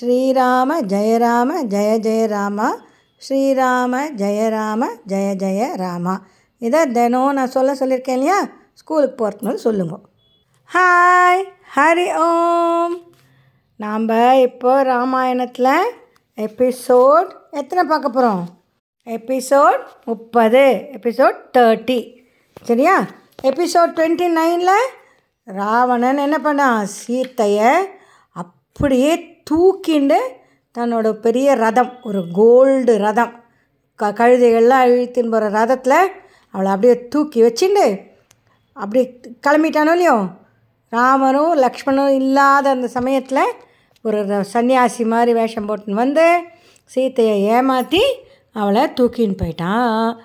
ஸ்ரீராம ஜெய ராம ஜெய ஜெய ராமா ஸ்ரீராம ஜெய ராம ஜெய ஜெய ராமா. இதை தினம் நான் சொல்ல சொல்லியிருக்கேன் இல்லையா? ஸ்கூலுக்கு போகிறதுனால சொல்லுங்க. ஹாய் ஹரி ஓம். நாம் இப்போ ராமாயணத்தில் எபிசோட் எத்தனை பார்க்க போகிறோம் எபிசோட் முப்பது எபிசோட் தேர்ட்டி சரியா? எபிசோட் டுவெண்ட்டி நைனில் ராவணன் என்ன பண்ணான்? சீத்தையை அப்படியே தூக்கிண்டு தன்னோட பெரிய ரதம் ஒரு கோல்டு ரதம். க கழுதைகள்லாம் இழுத்துன்னு போகிற ரதத்தில் அவளை அப்படியே தூக்கி வச்சுண்டு அப்படி கிளம்பிட்டானோ இல்லையோ? ராமனும் லக்ஷ்மணும் இல்லாத அந்த சமயத்தில் ஒரு ர- சன்னியாசி மாதிரி வேஷம் போட்டுன்னு வந்து சீத்தையை ஏமாற்றி அவளை தூக்கின்னு போயிட்டான்.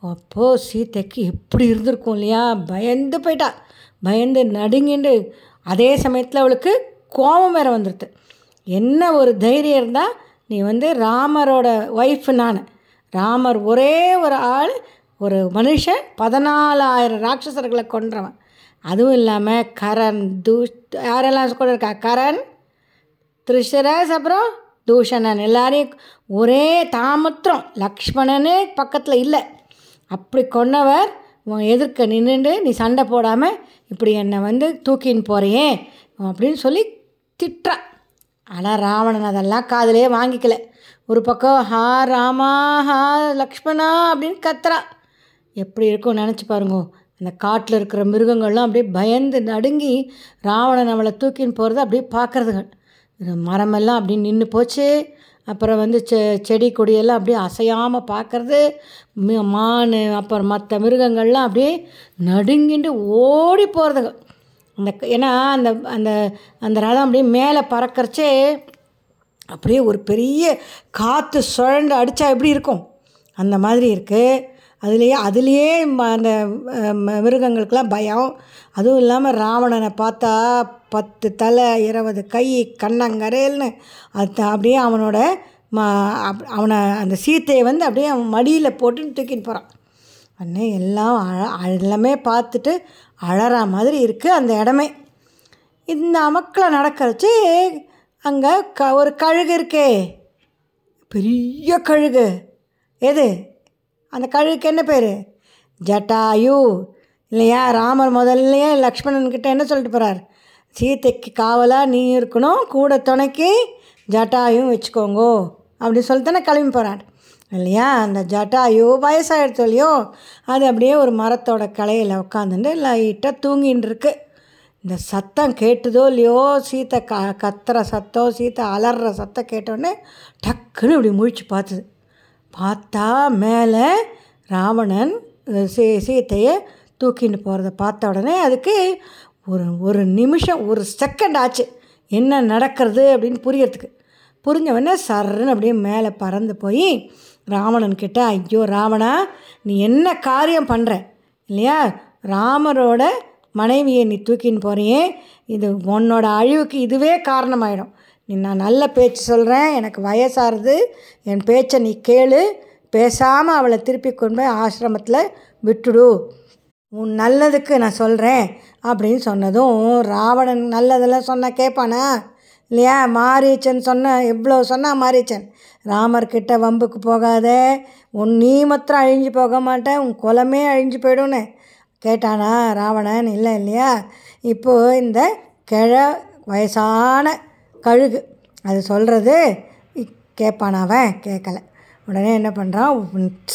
அப்போது சீத்தைக்கு எப்படி இருந்திருக்கும் இல்லையா? பயந்து போயிட்டா. பயந்து நடுங்கிண்டு அதே சமயத்தில் அவளுக்கு கோபம் வேறு வந்துடுது என்ன ஒரு தைரியம் இருந்தால் நீ வந்து ராமரோட ஒய்ஃப் நான். ராமர் ஒரே ஒரு ஆள் ஒரு மனுஷன் பதினாலாயிரம் ராட்சசர்களை கொன்றவன். அதுவும் இல்லாமல் கரண் தூஷ் யாரெல்லாம் கூட இருக்கா? கரண் திருஷராஸ் அப்புறம் தூஷணன். எல்லாரையும் ஒரே தாமத்திரம். லக்ஷ்மணனே பக்கத்தில் இல்லை. அப்படி கொன்னவர் உன் எதிர்க்க நின்றுண்டு நீ சண்டை போடாமல் இப்படி என்னை வந்து தூக்கின்னு போகிறேன் அப்படின்னு சொல்லி திட்டுறா ஆனால் ராவணன் அதெல்லாம் காதலே வாங்கிக்கல. ஒரு பக்கம் ஹா ராமா ஹா லக்ஷ்மணா அப்படின்னு கத்துறா. எப்படி இருக்கும் நினச்சி பாருங்க. அந்த காட்டில் இருக்கிற மிருகங்கள்லாம் அப்படியே பயந்து நடுங்கி ராவணன் அவளை தூக்கின்னு போகிறத அப்படியே பார்க்குறதுங்க. மரமெல்லாம் அப்படியே நின்று போச்சு. அப்புறம் வந்து செ செடி கொடியெல்லாம் அப்படியே அசையாமல் பார்க்குறது. மான் அப்புறம் மற்ற மிருகங்கள்லாம் அப்படியே நடுங்கிட்டு ஓடி போகிறதுங்க அந்த ஏன்னா அந்த அந்த அந்த ரதம் அப்படியே மேலே பறக்கிறச்சே அப்படியே ஒரு பெரிய காற்று சுழண்டு அடித்தா எப்படி இருக்கும்? அந்த மாதிரி இருக்குது அதுலேயே அதுலேயே ம- அந்த மிருகங்களுக்கெல்லாம் பயம். அதுவும் இல்லாமல் ராவணனை பார்த்தா பத்து தலை இருபது கை கண்ணங்கரேல்னு அது அப்படியே அவனோட ம அப்- அவனை அந்த சீத்தையை வந்து அப்படியே அவன் மடியில் போட்டுன்னு தூக்கின்னு போகிறான் அண்ணே எல்லாம் அழ எல்லாமே பார்த்துட்டு அழற மாதிரி இருக்குது அந்த இடமே. இந்த அமக்களை நடக்கிறச்சு அங்கே க ஒரு கழுகு இருக்கே. பெரிய கழுகு. எது? அந்த கழுகுக்கு என்ன பேர்? ஜட்டாயு. இல்லையா? ராமர் முதல்லையே லக்ஷ்மணன்கிட்ட என்ன சொல்லிட்டு போகிறார் சீதைக்கு காவலாக நீ இருக்கணும் கூட துணைக்கி ஜட்டாயும் வச்சுக்கோங்கோ. அப்படின்னு சொல்லிட்டு தானே கிளம்பி போகிறார் இல்லையா? அந்த ஜட்டாயு வயசாகிடுச்சு இல்லையோ? அது அப்படியே ஒரு மரத்தோட கலையில் உட்காந்துட்டு லைட்டாக தூங்கின்னு இருக்கு இந்த சத்தம் கேட்டதோ இல்லையோ? சீத்தை க கத்துற சத்தம் சீத்தை அலற சத்தம் கேட்டோடனே டக்குன்னு இப்படி முழிச்சு பார்த்துது பார்த்தா மேலே ராவணன் சீ சீத்தையை தூக்கிட்டு போகிறத பார்த்த உடனே அதுக்கு ஒரு ஒரு நிமிஷம் ஒரு செகண்ட் ஆச்சு. என்ன நடக்கிறது அப்படின்னு புரியறதுக்கு. புரிஞ்சவொடனே சர்ன்னு அப்படியே மேலே பறந்து போய் ராவணன் கிட்ட ஐயோ ராவணா நீ என்ன காரியம் பண்ணுற இல்லையா? ராமரோட மனைவியை நீ தூக்கின்னு போறியே. இது உன்னோட அழிவுக்கு இதுவே காரணமாயிடும். நீ நான் நல்ல பேச்சு சொல்கிறேன் எனக்கு வயசாகிறது என் பேச்சை நீ கேளு. பேசாமல் அவளை திருப்பி கொண்டு போய் ஆசிரமத்தில் விட்டுடு. உன் நல்லதுக்கு நான் சொல்கிறேன் அப்படின்னு சொன்னதும் ராவணன் நல்லதெல்லாம் சொன்னால் கேட்பானா இல்லையா? மாரீச்சன் சொன்ன எவ்வளோ சொன்னால் மாரீச்சன்? ராமர்கிட்ட வம்புக்கு போகாத. உன் நீ மாத்திரம் அழிஞ்சு போக மாட்டேன் உன் குலமே அழிஞ்சு போயிடும்னு. கேட்டானா ராவணன் இல்லை இல்லையா? இப்போது இந்த கிழ வயசான கழுகு. அது சொல்கிறது கேட்பான் அவன்? கேட்கல. உடனே என்ன பண்ணுறான்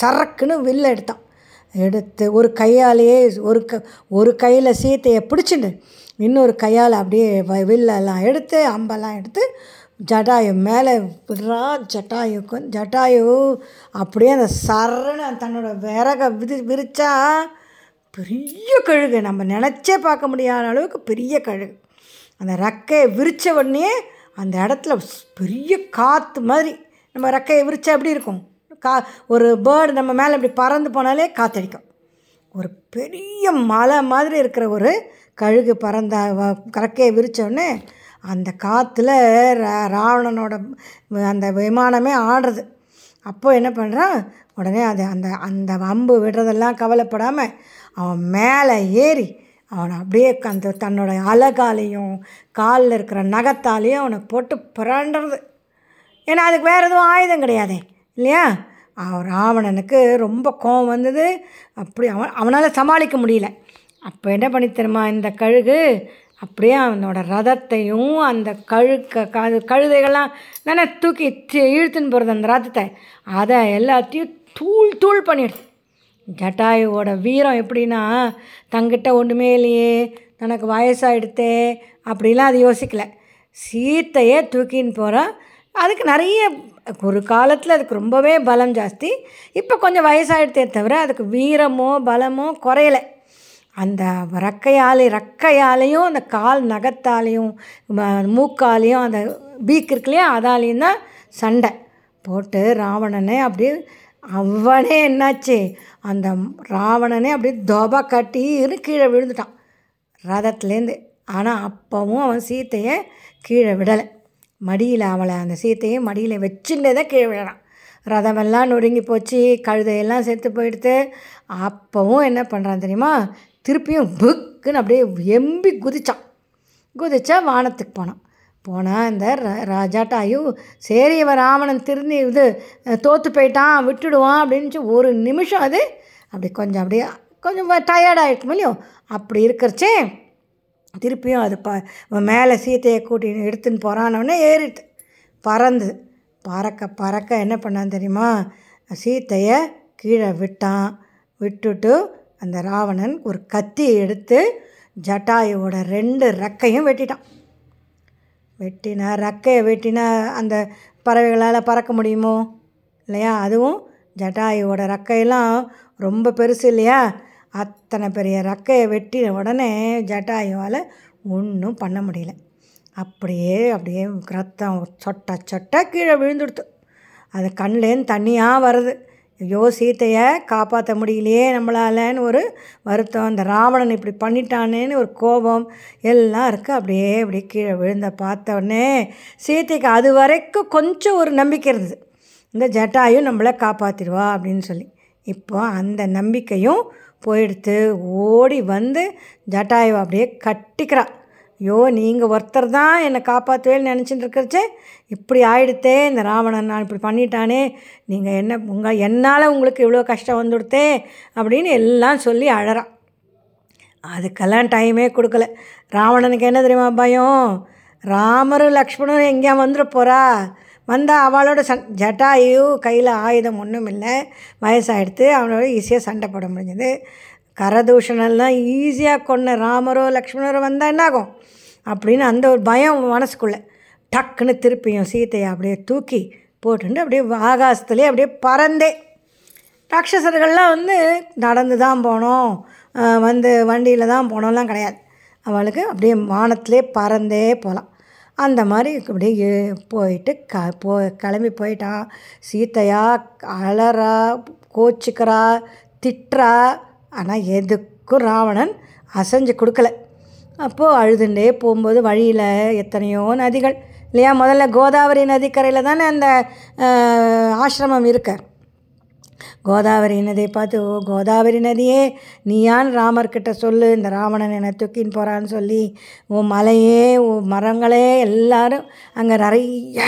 சரக்குன்னு வில்லு எடுத்தான். எடுத்து ஒரு கையாலேயே ஒரு க ஒரு கையில் சீத்தையை பிடிச்சிட்டு இன்னொரு கையால் அப்படியே வ- வில்லெல்லாம் எடுத்து அம்பெல்லாம் எடுத்து ஜட்டாயு மேலே விடுறா ஜட்டாயுக்கு ஜட்டாயு அப்படியே அந்த சரண தன்னோட விறக விதி விரித்தா பெரிய கழுகு. நம்ம நினச்சே பார்க்க முடியாத அளவுக்கு பெரிய கழுகு. அந்த ரெக்கையை விரித்த உடனே அந்த இடத்துல பெரிய காற்று மாதிரி நம்ம ரெக்கையை விரித்தா எப்படி இருக்கும்? கா ஒரு பேர்டு நம்ம மேலே இப்படி பறந்து போனாலே காற்றடிக்கும் ஒரு பெரிய மலை மாதிரி இருக்கிற ஒரு கழுகு பறந்த வ- விரித்தோடனே அந்த காற்றுல ரா- ராவணனோட அந்த விமானமே ஆடுறது. அப்போ என்ன பண்ணுறான் உடனே அது அந்த அந்த அம்பு விடுறதெல்லாம் கவலைப்படாமல் அவன் மேலே ஏறி அவனை அப்படியே அந்த தன்னோட அலகாலையும் காலில் இருக்கிற நகத்தாலையும் அவனை போட்டு புரண்டுறது. ஏன்னா அதுக்கு வேறு எதுவும் ஆயுதம் கிடையாதே இல்லையா? ராவணனுக்கு ரொம்ப கோவம் வந்தது. அப்படி அவன் அவனால் சமாளிக்க முடியல. அப்போ என்ன பண்ணி தெரியுமா இந்த கழுகு அப்படியே அவனோட ரதத்தையும் அந்த கழுக்க கழுதைகள்லாம் தானே தூக்கி இழுத்துன்னு போகிறது அந்த ரதத்தை. அதை எல்லாத்தையும் தூள் தூள் பண்ணிடுது ஜட்டாயுவோட வீரம் எப்படின்னா தங்கிட்ட ஒன்றுமே இல்லையே தனக்கு வயசாகிடுத்தே அப்படிலாம் அது யோசிக்கல. சீத்தையே தூக்கின்னு போகிறான் அதுக்கு நிறைய ஒரு காலத்தில் அதுக்கு ரொம்பவே பலம் ஜாஸ்தி. இப்போ கொஞ்சம் வயசாகிடுத்தே தவிர அதுக்கு வீரமோ பலமோ குறையலை. அந்த ரக்கையாலே ரக்கையாலையும் அந்த கால் நகத்தாலையும் மூக்காலையும் அந்த பீக் இருக்கு இல்லையா அதாலையும் தான் சண்டை. போட்டு ராவணனை அப்படியே அவனே என்னாச்சு? அந்த ராவணனே அப்படியே தொபா கட்டின்னு கீழே விழுந்துட்டான். ரதத்துலேருந்து ஆனால் அப்போவும் அவன் சீத்தையை கீழே விடலை. மடியில் அவளை அந்த சீத்தையை மடியில் வச்சுட்டே தான் கீழே விழறான் ரதமெல்லாம் நொறுங்கி போச்சு கழுதையெல்லாம் செத்து போயிடுத்து. அப்போவும் என்ன பண்ணுறான் தெரியுமா? திருப்பியும் புக்குன்னு அப்படியே எம்பி குதித்தான் குதிச்சா வானத்துக்கு போனான். போனால் இந்த ர- ராஜாட்டாயு சரி இவன் ராவணன் திருந்தி இது தோற்று போயிட்டான் விட்டுடுவான் அப்படின்னு சொல்லி ஒரு நிமிஷம் அது அப்படி கொஞ்சம் அப்படியே கொஞ்சம் டயர்டாகிருக்கும் இல்லையோ? அப்படி இருக்கிறச்சே திருப்பியும் அது ப மேலே சீத்தையை கூட்டின்னு எடுத்துன்னு போகிறான்னொடனே ஏறிட்டு பறந்து. பறக்க பறக்க என்ன பண்ணான் தெரியுமா? சீத்தையை கீழே விட்டான். விட்டுட்டு அந்த ராவணன் ஒரு கத்தி எடுத்து ஜட்டாயுவோட ரெண்டு ரெக்கையும் வெட்டிட்டான். வெட்டினா ரெக்கையை வெட்டினா அந்த பறவைகளால் பறக்க முடியுமோ? இல்லையா? அதுவும் ஜட்டாயுவோட ரெக்கையெல்லாம் ரொம்ப பெருசு இல்லையா? அத்தனை பெரிய ரெக்கையை வெட்டின உடனே ஜட்டாயுவால் ஒன்றும் பண்ண முடியல. அப்படியே அப்படியே ரத்தம் சொட்ட சொட்ட கீழே விழுந்துடுத்து. அது கண்லேருந்து தண்ணியாக வருது. ஐயோ சீத்தையை காப்பாற்ற முடியலையே நம்மளாலன்னு ஒரு வருத்தம். இந்த ராவணன் இப்படி பண்ணிட்டானேன்னு ஒரு கோபம் எல்லாம் இருக்குது அப்படியே அப்படியே கீழே விழுந்த பார்த்த உடனே சீத்தைக்கு அது வரைக்கும் கொஞ்சம் ஒரு நம்பிக்கை இருந்தது. இந்த ஜட்டாயும் நம்மளை காப்பாற்றிடுவா அப்படின்னு சொல்லி. இப்போ அந்த நம்பிக்கையும் போயிடுத்து ஓடி வந்து ஜட்டாயுவை அப்படியே கட்டிக்கிறா. ஐயோ நீங்கள் ஒருத்தர் தான் என்னை காப்பாற்றுவேன்னு நினச்சிட்டு இருக்கிறச்சே இப்படி ஆயிடுத்தே இந்த ராவணன் நான் இப்படி பண்ணிட்டானே நீங்கள் என்ன உங்கள் என்னால் உங்களுக்கு இவ்வளோ கஷ்டம் வந்துடுத்தே அப்படின்னு எல்லாம் சொல்லி அழறான் அதுக்கெல்லாம் டைமே கொடுக்கல. ராவணனுக்கு என்ன தெரியுமா பயம்? ராமரும் லக்ஷ்மணரும் எங்கேயா வந்துட போகிறா வந்தால் அவளோட சண் ஜட்டாயு கையில் ஆயுதம் ஒன்றும் இல்லை வயசாகிடுத்து அவனோட ஈஸியாக சண்டை போட முடிஞ்சது. கரதூஷணெல்லாம் ஈஸியாக கொன்ன ராமரோ லக்ஷ்மணரோ வந்தால் என்னாகும்? அப்படின்னு அந்த ஒரு பயம் மனசுக்குள்ளே டக்குன்னு திருப்பியும் சீத்தையை அப்படியே தூக்கி போட்டுட்டு அப்படியே ஆகாசத்துலேயே அப்படியே பறந்தே. ராட்சசர்கள்லாம் வந்து நடந்து தான் போனோம். வந்து வண்டியில் தான் போனோம்லாம் கிடையாது. அவளுக்கு அப்படியே வானத்திலே பறந்தே போகலாம் அந்த மாதிரி அப்படியே போயிட்டு க போ கிளம்பி போயிட்டான் சீத்தையா அலறா கோச்சிக்கிறா திட்டுறா. ஆனால் எதுக்கும் ராவணன் அசைஞ்சு கொடுக்கல. அப்போது அழுதுண்டே போகும்போது வழியில் எத்தனையோ நதிகள். இல்லையா? முதல்ல கோதாவரி நதிக்கரையில் தானே அந்த ஆசிரமம் இருக்கு. கோதாவரி நதியை பார்த்து ஓ கோதாவரி நதியே நீயான் ராமர்கிட்ட சொல்லு? இந்த ராவணன் என்னை தூக்கின்னு போகிறான்னு சொல்லி ஓ மலையே ஓ மரங்களே எல்லாரும் அங்கே நிறைய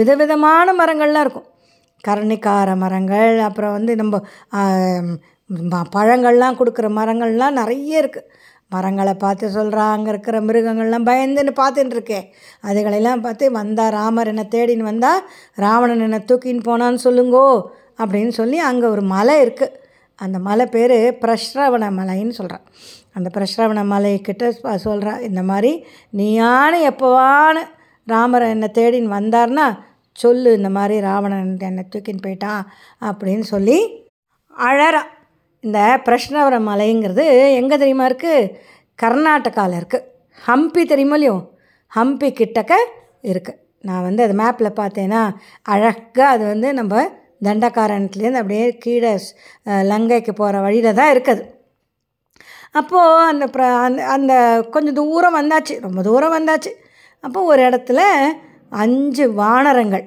விதவிதமான மரங்கள்லாம் இருக்கும். கரணிக்கார மரங்கள் அப்புறம் வந்து நம்ம பழங்கள்லாம் கொடுக்குற மரங்கள்லாம் நிறைய இருக்குது மரங்களை பார்த்து சொல்கிறா அங்கே இருக்கிற மிருகங்கள்லாம் பயந்துன்னு பார்த்துட்டு இருக்கேன் அதுகளெல்லாம் பார்த்து வந்தால் ராமர் என்னை தேடின்னு வந்தால் ராவணன் என்னை தூக்கின்னு போனான்னு சொல்லுங்கோ. அப்படின்னு சொல்லி அங்கே ஒரு மலை இருக்குது அந்த மலை பேர் பிரஸ்ரவண மலைன்னு சொல்கிறான் அந்த பிரஸ்ரவண மலைக்கிட்ட சொல்கிறா இந்த மாதிரி நீயான எப்போவான ராமர் என்னை தேடின்னு வந்தார்னா சொல்லு இந்த மாதிரி ராவணன் என்னை தூக்கின்னு போயிட்டான் அப்படின்னு சொல்லி அழறா. இந்த பிரஷ்னவர மலைங்கிறது எங்கே தெரியுமா இருக்குது கர்நாடகாவில் இருக்குது ஹம்பி தெரியுமா இல்லையோ? ஹம்பி கிட்டக்க இருக்குது நான் வந்து அது மேப்பில் பார்த்தேன்னா அழகாக அது வந்து நம்ம தண்டக்காரன்லேருந்து அப்படியே கீழே லங்கைக்கு போகிற வழியில் தான் இருக்குது. அப்போது அந்த ப்ர அந்த அந்த கொஞ்சம் தூரம் வந்தாச்சு ரொம்ப தூரம் வந்தாச்சு. அப்போ ஒரு இடத்துல அஞ்சு வானரங்கள்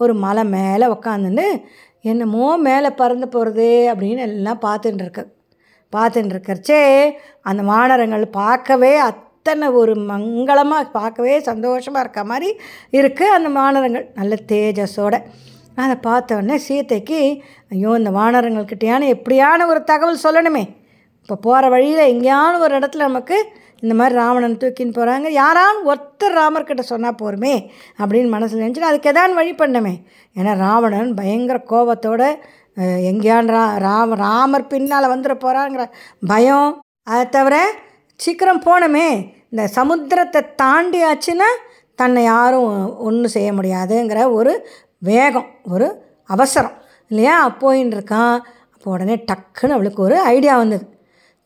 ஒரு மலை மேலே உக்காந்துட்டு என்னமோ மேலே பறந்து போகிறது அப்படின்னு எல்லாம் பார்த்துட்டு இருக்கு. பார்த்துட்டு இருக்கிறச்சே அந்த வானரங்கள் பார்க்கவே அத்தனை ஒரு மங்களமாக பார்க்கவே சந்தோஷமாக இருக்க மாதிரி இருக்குது அந்த வானரங்கள். நல்ல தேஜஸோட. அதை பார்த்தவொடனே சீத்தைக்கு சீதைக்கு ஐயோ இந்த வானரங்கள்கிட்டயான எப்படியான ஒரு தகவல் சொல்லணுமே? இப்போ போகிற வழியில் எங்கேயான ஒரு இடத்துல நமக்கு இந்த மாதிரி ராவணன் தூக்கின்னு போகிறாங்க யாராலும் ஒருத்தர் ராமர்கிட்ட சொன்னால் போருமே அப்படின்னு மனசில் நினச்சிட்டு அதுக்கு எதான் வழி பண்ணமே ஏன்னா ராவணன் பயங்கர கோபத்தோடு எங்கேயான் ரா ராம ராமர் பின்னால் வந்துட போகிறாங்கிற பயம். அதை தவிர சீக்கிரம் போனோமே இந்த சமுத்திரத்தை தாண்டியாச்சுன்னா தன்னை யாரும் ஒன்றும் செய்ய முடியாதுங்கிற ஒரு வேகம் ஒரு அவசரம். இல்லையா? போயின்னு இருக்கான். அப்போ உடனே டக்குன்னு அவளுக்கு ஒரு ஐடியா வந்தது.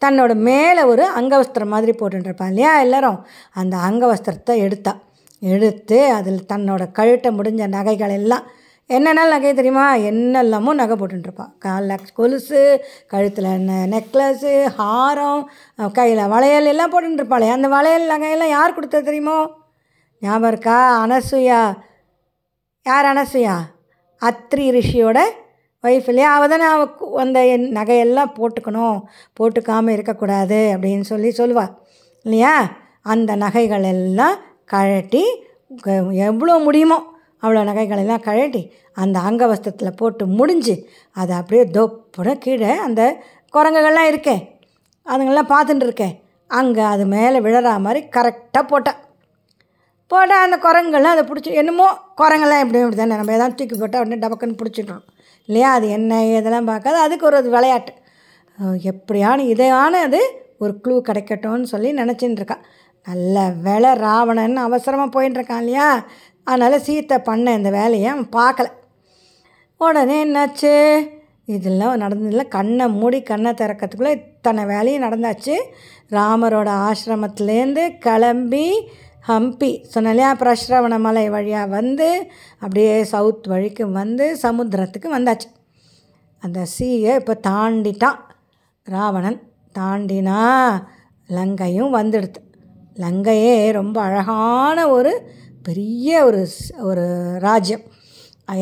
தன்னோட மேலே ஒரு அங்கவஸ்திரம் மாதிரி போட்டுருப்பான் இல்லையா எல்லோரும்? அந்த அங்கவஸ்திரத்தை எடுத்தா. எடுத்து அதில் தன்னோட கழுட்டை முடிஞ்ச நகைகள் எல்லாம் என்னென்ன நகை தெரியுமா? என்னெல்லாமோ நகை போட்டுருப்பான் காலில் கொலுசு கழுத்தில் நெக்லஸு ஹாரம் கையில் வளையல் எல்லாம் போட்டுருப்பாளே அந்த வளையல் நகையெல்லாம் யார் கொடுத்தது தெரியுமோ? ஞாபகம் இருக்கா? அனசூயா. யார் அனசுயா? அத்ரி ரிஷியோட ஒய்ஃப் இல்லையா? அவள் தானே அவள் அந்த என் நகையெல்லாம் போட்டுக்கணும் போட்டுக்காமல் இருக்கக்கூடாது அப்படின்னு சொல்லி சொல்லுவாள் இல்லையா? அந்த நகைகள் எல்லாம் கழட்டி க- எவ்வளோ முடியுமோ அவ்வளோ நகைகள் எல்லாம் கழட்டி அந்த அங்கவஸ்திரத்தில் போட்டு முடிஞ்சு அதை அப்படியே தொப்புட கீழே அந்த குரங்குகள்லாம் இருக்கேன் அதுங்கெல்லாம் பார்த்துட்டு இருக்கேன் அங்கே அது மேலே விழற மாதிரி கரெக்டாக போட்டேன் போட்டால் அந்த குரங்குகள்லாம் அதை பிடிச்சி என்னமோ குரங்கெல்லாம் எப்படி இப்படி தானே நம்ம எதாவது தூக்கி போட்டால் உடனே டபக்குன்னு பிடிச்சிட்டோம் இல்லையா? அது என்ன இதெல்லாம் பார்க்காது. அதுக்கு ஒரு விளையாட்டு. எப்படியான இதையான அது ஒரு க்ளூ கிடைக்கட்டும்னு சொல்லி நினச்சின்னு இருக்கா. நல்ல வேலை ராவணன் அவசரமாக போயின்ட்டுருக்கான் இல்லையா? அதனால் சீத்தை பண்ண இந்த வேலையை அவன் பார்க்கல. உடனே என்னாச்சு? இதெல்லாம் நடந்ததில்ல கண்ணை மூடி கண்ணை திறக்கிறதுக்குள்ளே இத்தனை வேலையும் நடந்தாச்சு. ராமரோட ஆசிரமத்துலேருந்து கிளம்பி ஹம்பி. சொன்னாலையா பிரஸ்ரவண மலை வழியாக வந்து அப்படியே சவுத் வழிக்கு வந்து சமுத்திரத்துக்கு வந்தாச்சு. அந்த சீயை இப்போ தாண்டிட்டான் ராவணன். தாண்டினா லங்கையும் வந்துடுது. லங்கையே ரொம்ப அழகான ஒரு பெரிய ஒரு ஒரு ராஜ்யம்.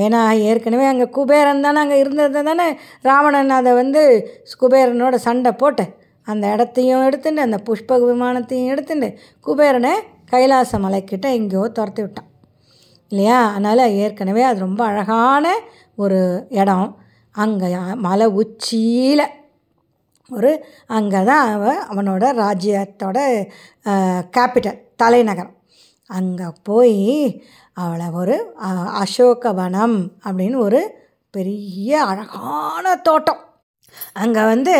ஏன்னா ஏற்கனவே அங்கே குபேரன் தானே அங்கே இருந்தது தானே ராவணன் அதை வந்து குபேரனோட சண்டை போட்டு அந்த இடத்தையும் எடுத்துட்டு அந்த புஷ்ப விமானத்தையும் எடுத்துட்டு குபேரனை கைலாச மலைக்கிட்ட எங்கேயோ துரத்தி விட்டான். இல்லையா? அதனால் ஏற்கனவே அது ரொம்ப அழகான ஒரு இடம். அங்கே மலை உச்சியில். ஒரு அங்கே தான் அவன் அவனோட ராஜ்யத்தோட கேபிட்டல் தலைநகரம். அங்கே போய் அவளை ஒரு அசோகவனம் அப்படின்னு ஒரு பெரிய அழகான தோட்டம். அங்கே வந்து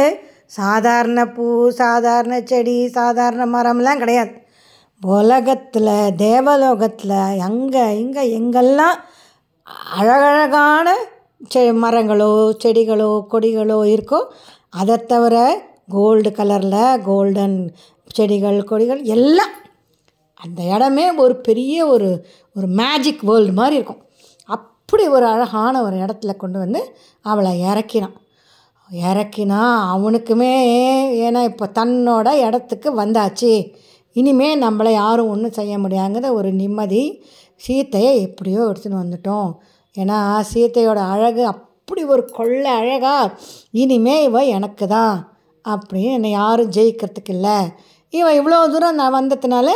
சாதாரண பூ சாதாரண செடி சாதாரண மரம்லாம் கிடையாது. உலகத்தில் தேவலோகத்தில் அங்கே இங்கே எங்கெல்லாம் அழகழகான செ மரங்களோ செடிகளோ கொடிகளோ இருக்கோ அதை தவிர கோல்டு கலரில் கோல்டன் செடிகள் கொடிகள் எல்லாம் அந்த இடமே ஒரு பெரிய ஒரு ஒரு மேஜிக் வேர்ல்டு மாதிரி இருக்கும். அப்படி ஒரு அழகான ஒரு இடத்துல கொண்டு வந்து அவளை இறக்கினான். இறக்கினா அவனுக்குமே ஏன்னா இப்போ தன்னோட இடத்துக்கு வந்தாச்சு. இனிமே நம்மளை யாரும் ஒன்றும் செய்ய முடியாங்கிற ஒரு நிம்மதி சீத்தையை எப்படியோ எடுத்துன்னு வந்துட்டோம். ஏன்னா சீத்தையோட அழகு அப்படி ஒரு கொள்ளை அழகா இனிமே இவ எனக்கு தான் அப்படின்னு என்னை யாரும் ஜெயிக்கிறதுக்கு இல்லை. இவன் இவ்வளோ தூரம் நான் வந்ததுனால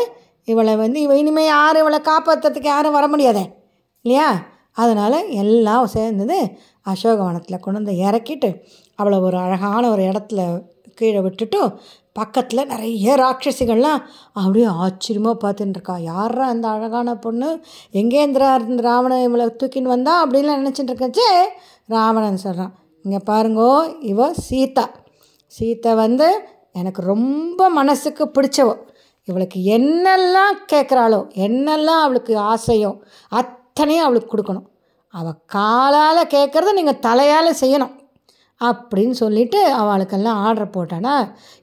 இவளை வந்து இவன் இனிமேல் யாரும் இவளை காப்பாற்றுறதுக்கு யாரும் வர முடியாதே இல்லையா? அதனால் எல்லாம் சேர்ந்தது அசோகவனத்தில் கொண்டு வந்து இறக்கிட்டு அவளை ஒரு அழகான ஒரு இடத்துல கீழே விட்டுட்டு பக்கத்தில் நிறைய ராட்சசிகள்லாம் அப்படியே ஆச்சரியமாக பார்த்துட்டு இருக்கா. யாரா அந்த அழகான பொண்ணு? எங்கேந்திரா இருந்து ராவணன் இவளை தூக்கின்னு வந்தா அப்படின்லாம் நினச்சிட்டு இருக்கச்சே ராவணன் சொல்கிறான் இங்கே பாருங்கோ இவ சீதா. சீதை வந்து எனக்கு ரொம்ப மனசுக்கு பிடிச்சவோ. இவளுக்கு என்னெல்லாம் கேட்குறாளோ என்னெல்லாம் அவளுக்கு ஆசையோ அத்தனையும் அவளுக்கு கொடுக்கணும். அவள் காலால் கேட்குறத நீங்கள் தலையால் செய்யணும். அப்படின்னு சொல்லிட்டு அவளுக்கெல்லாம் ஆர்டர் போட்டானா.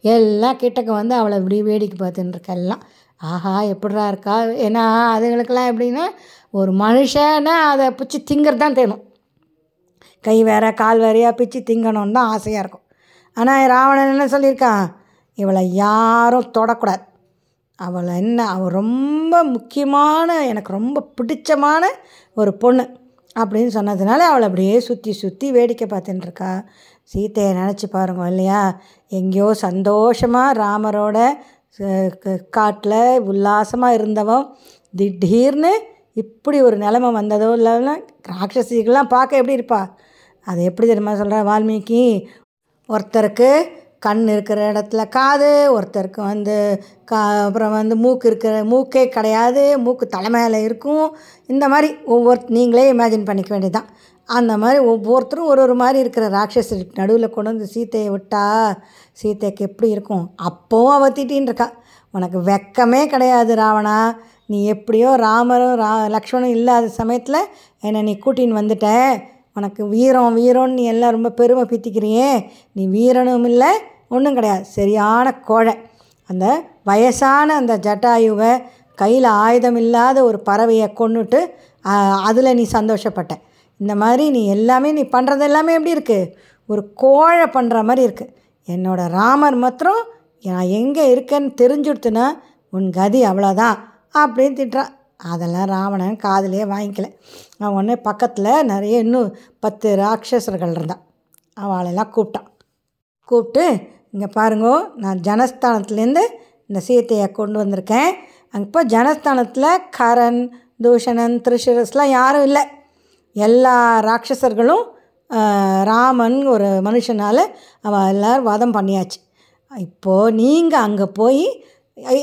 எல்லாம் கிட்டக்க வந்து அவளை இப்படி வேடிக்கை பார்த்துன்னு இருக்க எல்லாம் ஆஹா எப்படிரா இருக்கா? ஏன்னா அதுங்களுக்கெல்லாம் எப்படின்னா ஒரு மனுஷனை அதை பிடிச்சி திங்கிறது தான் தேணும் கை வேற கால் வேறையா பிச்சு திங்கணும்னு தான் ஆசையாக இருக்கும். ஆனால் ராவணன் என்ன சொல்லியிருக்கான்? இவளை யாரும் தொடக்கூடாது. அவளை என்ன அவள் ரொம்ப முக்கியமான எனக்கு ரொம்ப பிடிச்சமான ஒரு பொண்ணு. அப்படின்னு சொன்னதுனால அவளை அப்படியே சுற்றி சுற்றி வேடிக்கை பார்த்துட்டு இருக்கா சீத்தையை நினச்சி பாருங்க இல்லையா? எங்கேயோ சந்தோஷமாக ராமரோட காட்டில் உல்லாசமாக இருந்தவன். திடீர்னு இப்படி ஒரு நிலமை வந்ததோ இல்லைன்னா ராட்சசிகள்லாம் பார்க்க எப்படி இருப்பா? அது எப்படி தெரியுமா சொல்கிறேன் வால்மீகி? ஒருத்தருக்கு கண் இருக்கிற இடத்துல காது ஒருத்தருக்கு வந்து கா அப்புறம் வந்து மூக்கு இருக்கிற மூக்கே கிடையாது மூக்கு தலை மேலே இருக்கும். இந்த மாதிரி ஒவ்வொரு நீங்களே இமேஜின் பண்ணிக்க வேண்டியதுதான். அந்த மாதிரி ஒவ்வொருத்தரும் ஒரு ஒரு மாதிரி இருக்கிற ராட்சச நடுவில் கொண்டு வந்து சீத்தையை விட்டா சீத்தைக்கு எப்படி இருக்கும்? அப்போவும் அவ திட்டின்னு இருக்கா. உனக்கு வெக்கமே கிடையாது ராவணா. நீ எப்படியோ ராமரும் ரா லக்ஷ்மணும் இல்லாத சமயத்தில் என்னை நீ கூட்டின்னு வந்துட்ட. உனக்கு வீரம் வீரம்னு நீ எல்லாம் ரொம்ப பெருமை பித்திக்கிறியே. நீ வீரனும் இல்லை ஒன்றும் கிடையாது. சரியான கோழை. அந்த வயசான அந்த ஜட்டாயுவை கையில் ஆயுதம் இல்லாத ஒரு பறவையை கொண்டுட்டு அதில் நீ சந்தோஷப்பட்ட. இந்த மாதிரி நீ எல்லாமே நீ பண்ணுறது எல்லாமே எப்படி இருக்குது ஒரு கோழை பண்ணுற மாதிரி இருக்குது என்னோடய ராமர் மாத்திரம் நான் எங்கே இருக்கேன்னு தெரிஞ்சுடுத்துனா உன் கதி அவ்வளோதான் அப்படின்னு திட்டுறான் அதெல்லாம் ராவணன் காதுலேயே வாங்கிக்கல. அவன் உடனே பக்கத்தில் நிறைய இன்னும் பத்து ராட்சசர்கள் இருந்தான். அவளெல்லாம் கூப்பிட்டான். கூப்பிட்டு இங்கே பாருங்கோ நான் ஜனஸ்தானத்துலேருந்து இந்த சீத்தையை கொண்டு வந்திருக்கேன். இப்போ ஜனஸ்தானத்தில் கரண் தூஷணன் திரிஷரஸ்லாம் யாரும் இல்லை. எல்லா ராட்சசர்களும் ராமன் ஒரு மனுஷனால் அவள் எல்லோரும் வதம் பண்ணியாச்சு. இப்போது நீங்கள் அங்கே போய்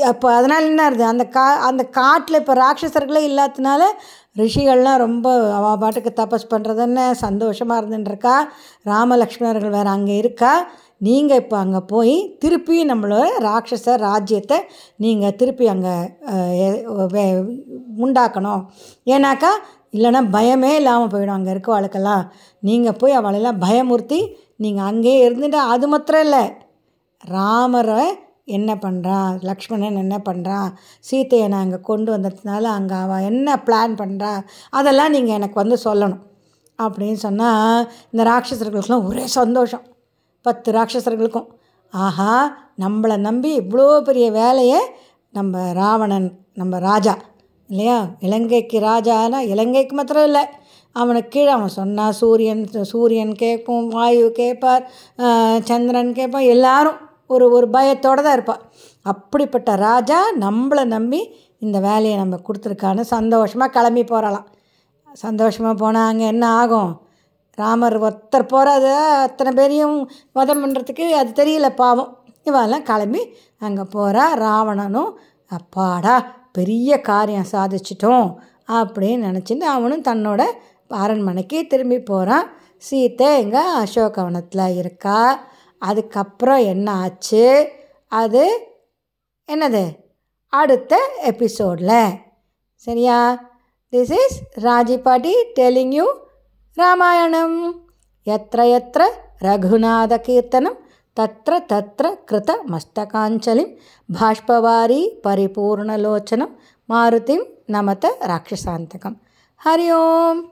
அப்போ அதனால் என்ன இருக்குது அந்த கா அந்த காட்டில் இப்போ ராட்சசர்களே இல்லாததுனால ரிஷிகள்லாம் ரொம்ப அவள் பாட்டுக்கு தபஸ் பண்ணுறதுன்னு சந்தோஷமாக இருந்துட்டுருக்கா ராமலக்ஷ்மணர்கள் வேறு அங்கே இருக்கா? நீங்கள் இப்போ அங்கே போய் திருப்பி நம்மளோட ராட்சச ராஜ்யத்தை நீங்கள் திருப்பி அங்கே உண்டாக்கணும். ஏன்னாக்கா இல்லைன்னா பயமே இல்லாமல் போயிடும் அங்கே இருக்கவாளுக்கெல்லாம் நீங்கள் போய் அவளெல்லாம் பயமுறுத்தி நீங்கள் அங்கேயே இருந்துட்டு அது மாத்திரம் இல்லை. ராமரை என்ன பண்ணுறான் லக்ஷ்மணன் என்ன பண்ணுறான் சீத்தையை நான் அங்கே கொண்டு வந்ததுனால அங்கே அவள் என்ன பிளான் பண்ணுறா அதெல்லாம் நீங்கள் எனக்கு வந்து சொல்லணும். அப்படின்னு சொன்னால் இந்த ராட்சசர்களுக்கெல்லாம் ஒரே சந்தோஷம். பத்து ராட்சசர்களுக்கும். ஆஹா நம்மளை நம்பி இவ்வளோ பெரிய வேலையை நம்ம ராவணன் நம்ம ராஜா இல்லையா? இலங்கைக்கு ராஜானா? இலங்கைக்கு மாத்திரம் இல்லை. அவனுக்கு கீழே அவன் சொன்னால் சூரியன் சூரியன் கேட்போம் வாயு கேட்பார் சந்திரன் கேட்பான் எல்லாரும் ஒரு ஒரு பயத்தோடு தான் இருப்பாள் அப்படிப்பட்ட ராஜா நம்மளை நம்பி இந்த வேலையை நம்ம கொடுத்துருக்கான்னு சந்தோஷமாக கிளம்பி போகிறலாம் சந்தோஷமாக போனால் அங்கே என்ன ஆகும்? ராமர் ஒருத்தர் போகிறாரு அத்தனை பேரையும் வதம் பண்ணுறதுக்கு அது தெரியல பாவம். இவெல்லாம் கிளம்பி அங்கே போகிறா ராவணனும் அப்பாடா பெரிய காரியம் சாதிச்சிட்டோம் அப்படின்னு நினச்சிட்டு அவனும் தன்னோட அரண்மனைக்கு திரும்பி போகிறான் சீத்தை எங்கே அசோகவனத்தில் இருக்கா அதுக்கப்புறம் என்ன ஆச்சு அது என்னது அடுத்த எபிசோடில் சரியா? திஸ் இஸ் ராஜி பாட்டி டெலிங் யூ రామాయణం. ఎత్ర ఎత్ర రఘునాథకీర్తనం తత్ర తత్ర కృత మస్తకాంచలిం బాష్పవారీ పరిపూర్ణలోచనం మారుతిం నమత రాక్షసాంతకం. హరి ఓం.